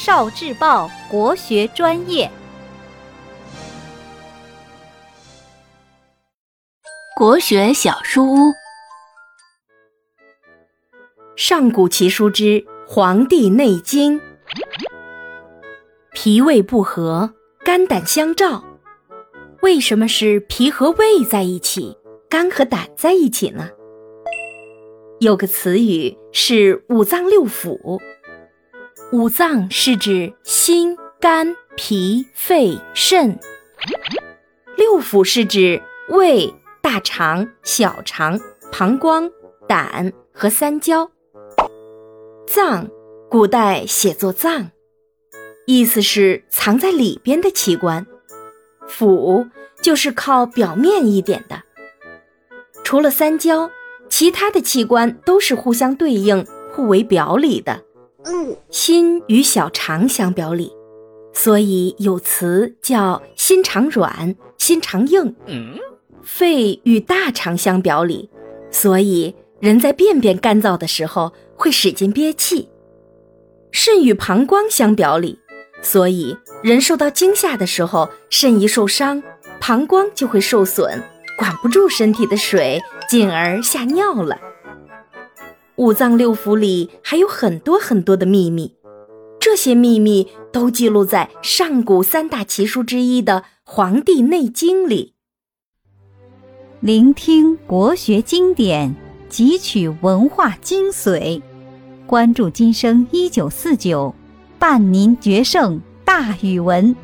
少智报国学专业，国学小书屋，《上古奇书之黄帝内经》：脾胃不和，肝胆相照。为什么是脾和胃在一起，肝和胆在一起呢？有个词语是五脏六腑。五脏是指心、肝、脾、肺、肾；六腑是指胃、大肠、小肠、膀胱、胆和三焦。脏，古代写作脏，意思是藏在里边的器官；腑就是靠表面一点的。除了三焦，其他的器官都是互相对应、互为表里的。心与小肠相表里，所以有词叫“心肠软，心肠硬”。肺与大肠相表里，所以人在便便干燥的时候会使劲憋气。肾与膀胱相表里，所以人受到惊吓的时候，肾一受伤，膀胱就会受损，管不住身体的水，进而吓尿了。五脏六腑里还有很多很多的秘密，这些秘密都记录在上古三大奇书之一的《黄帝内经》里。聆听国学经典，汲取文化精髓，关注今生一九四九，伴您决胜大语文。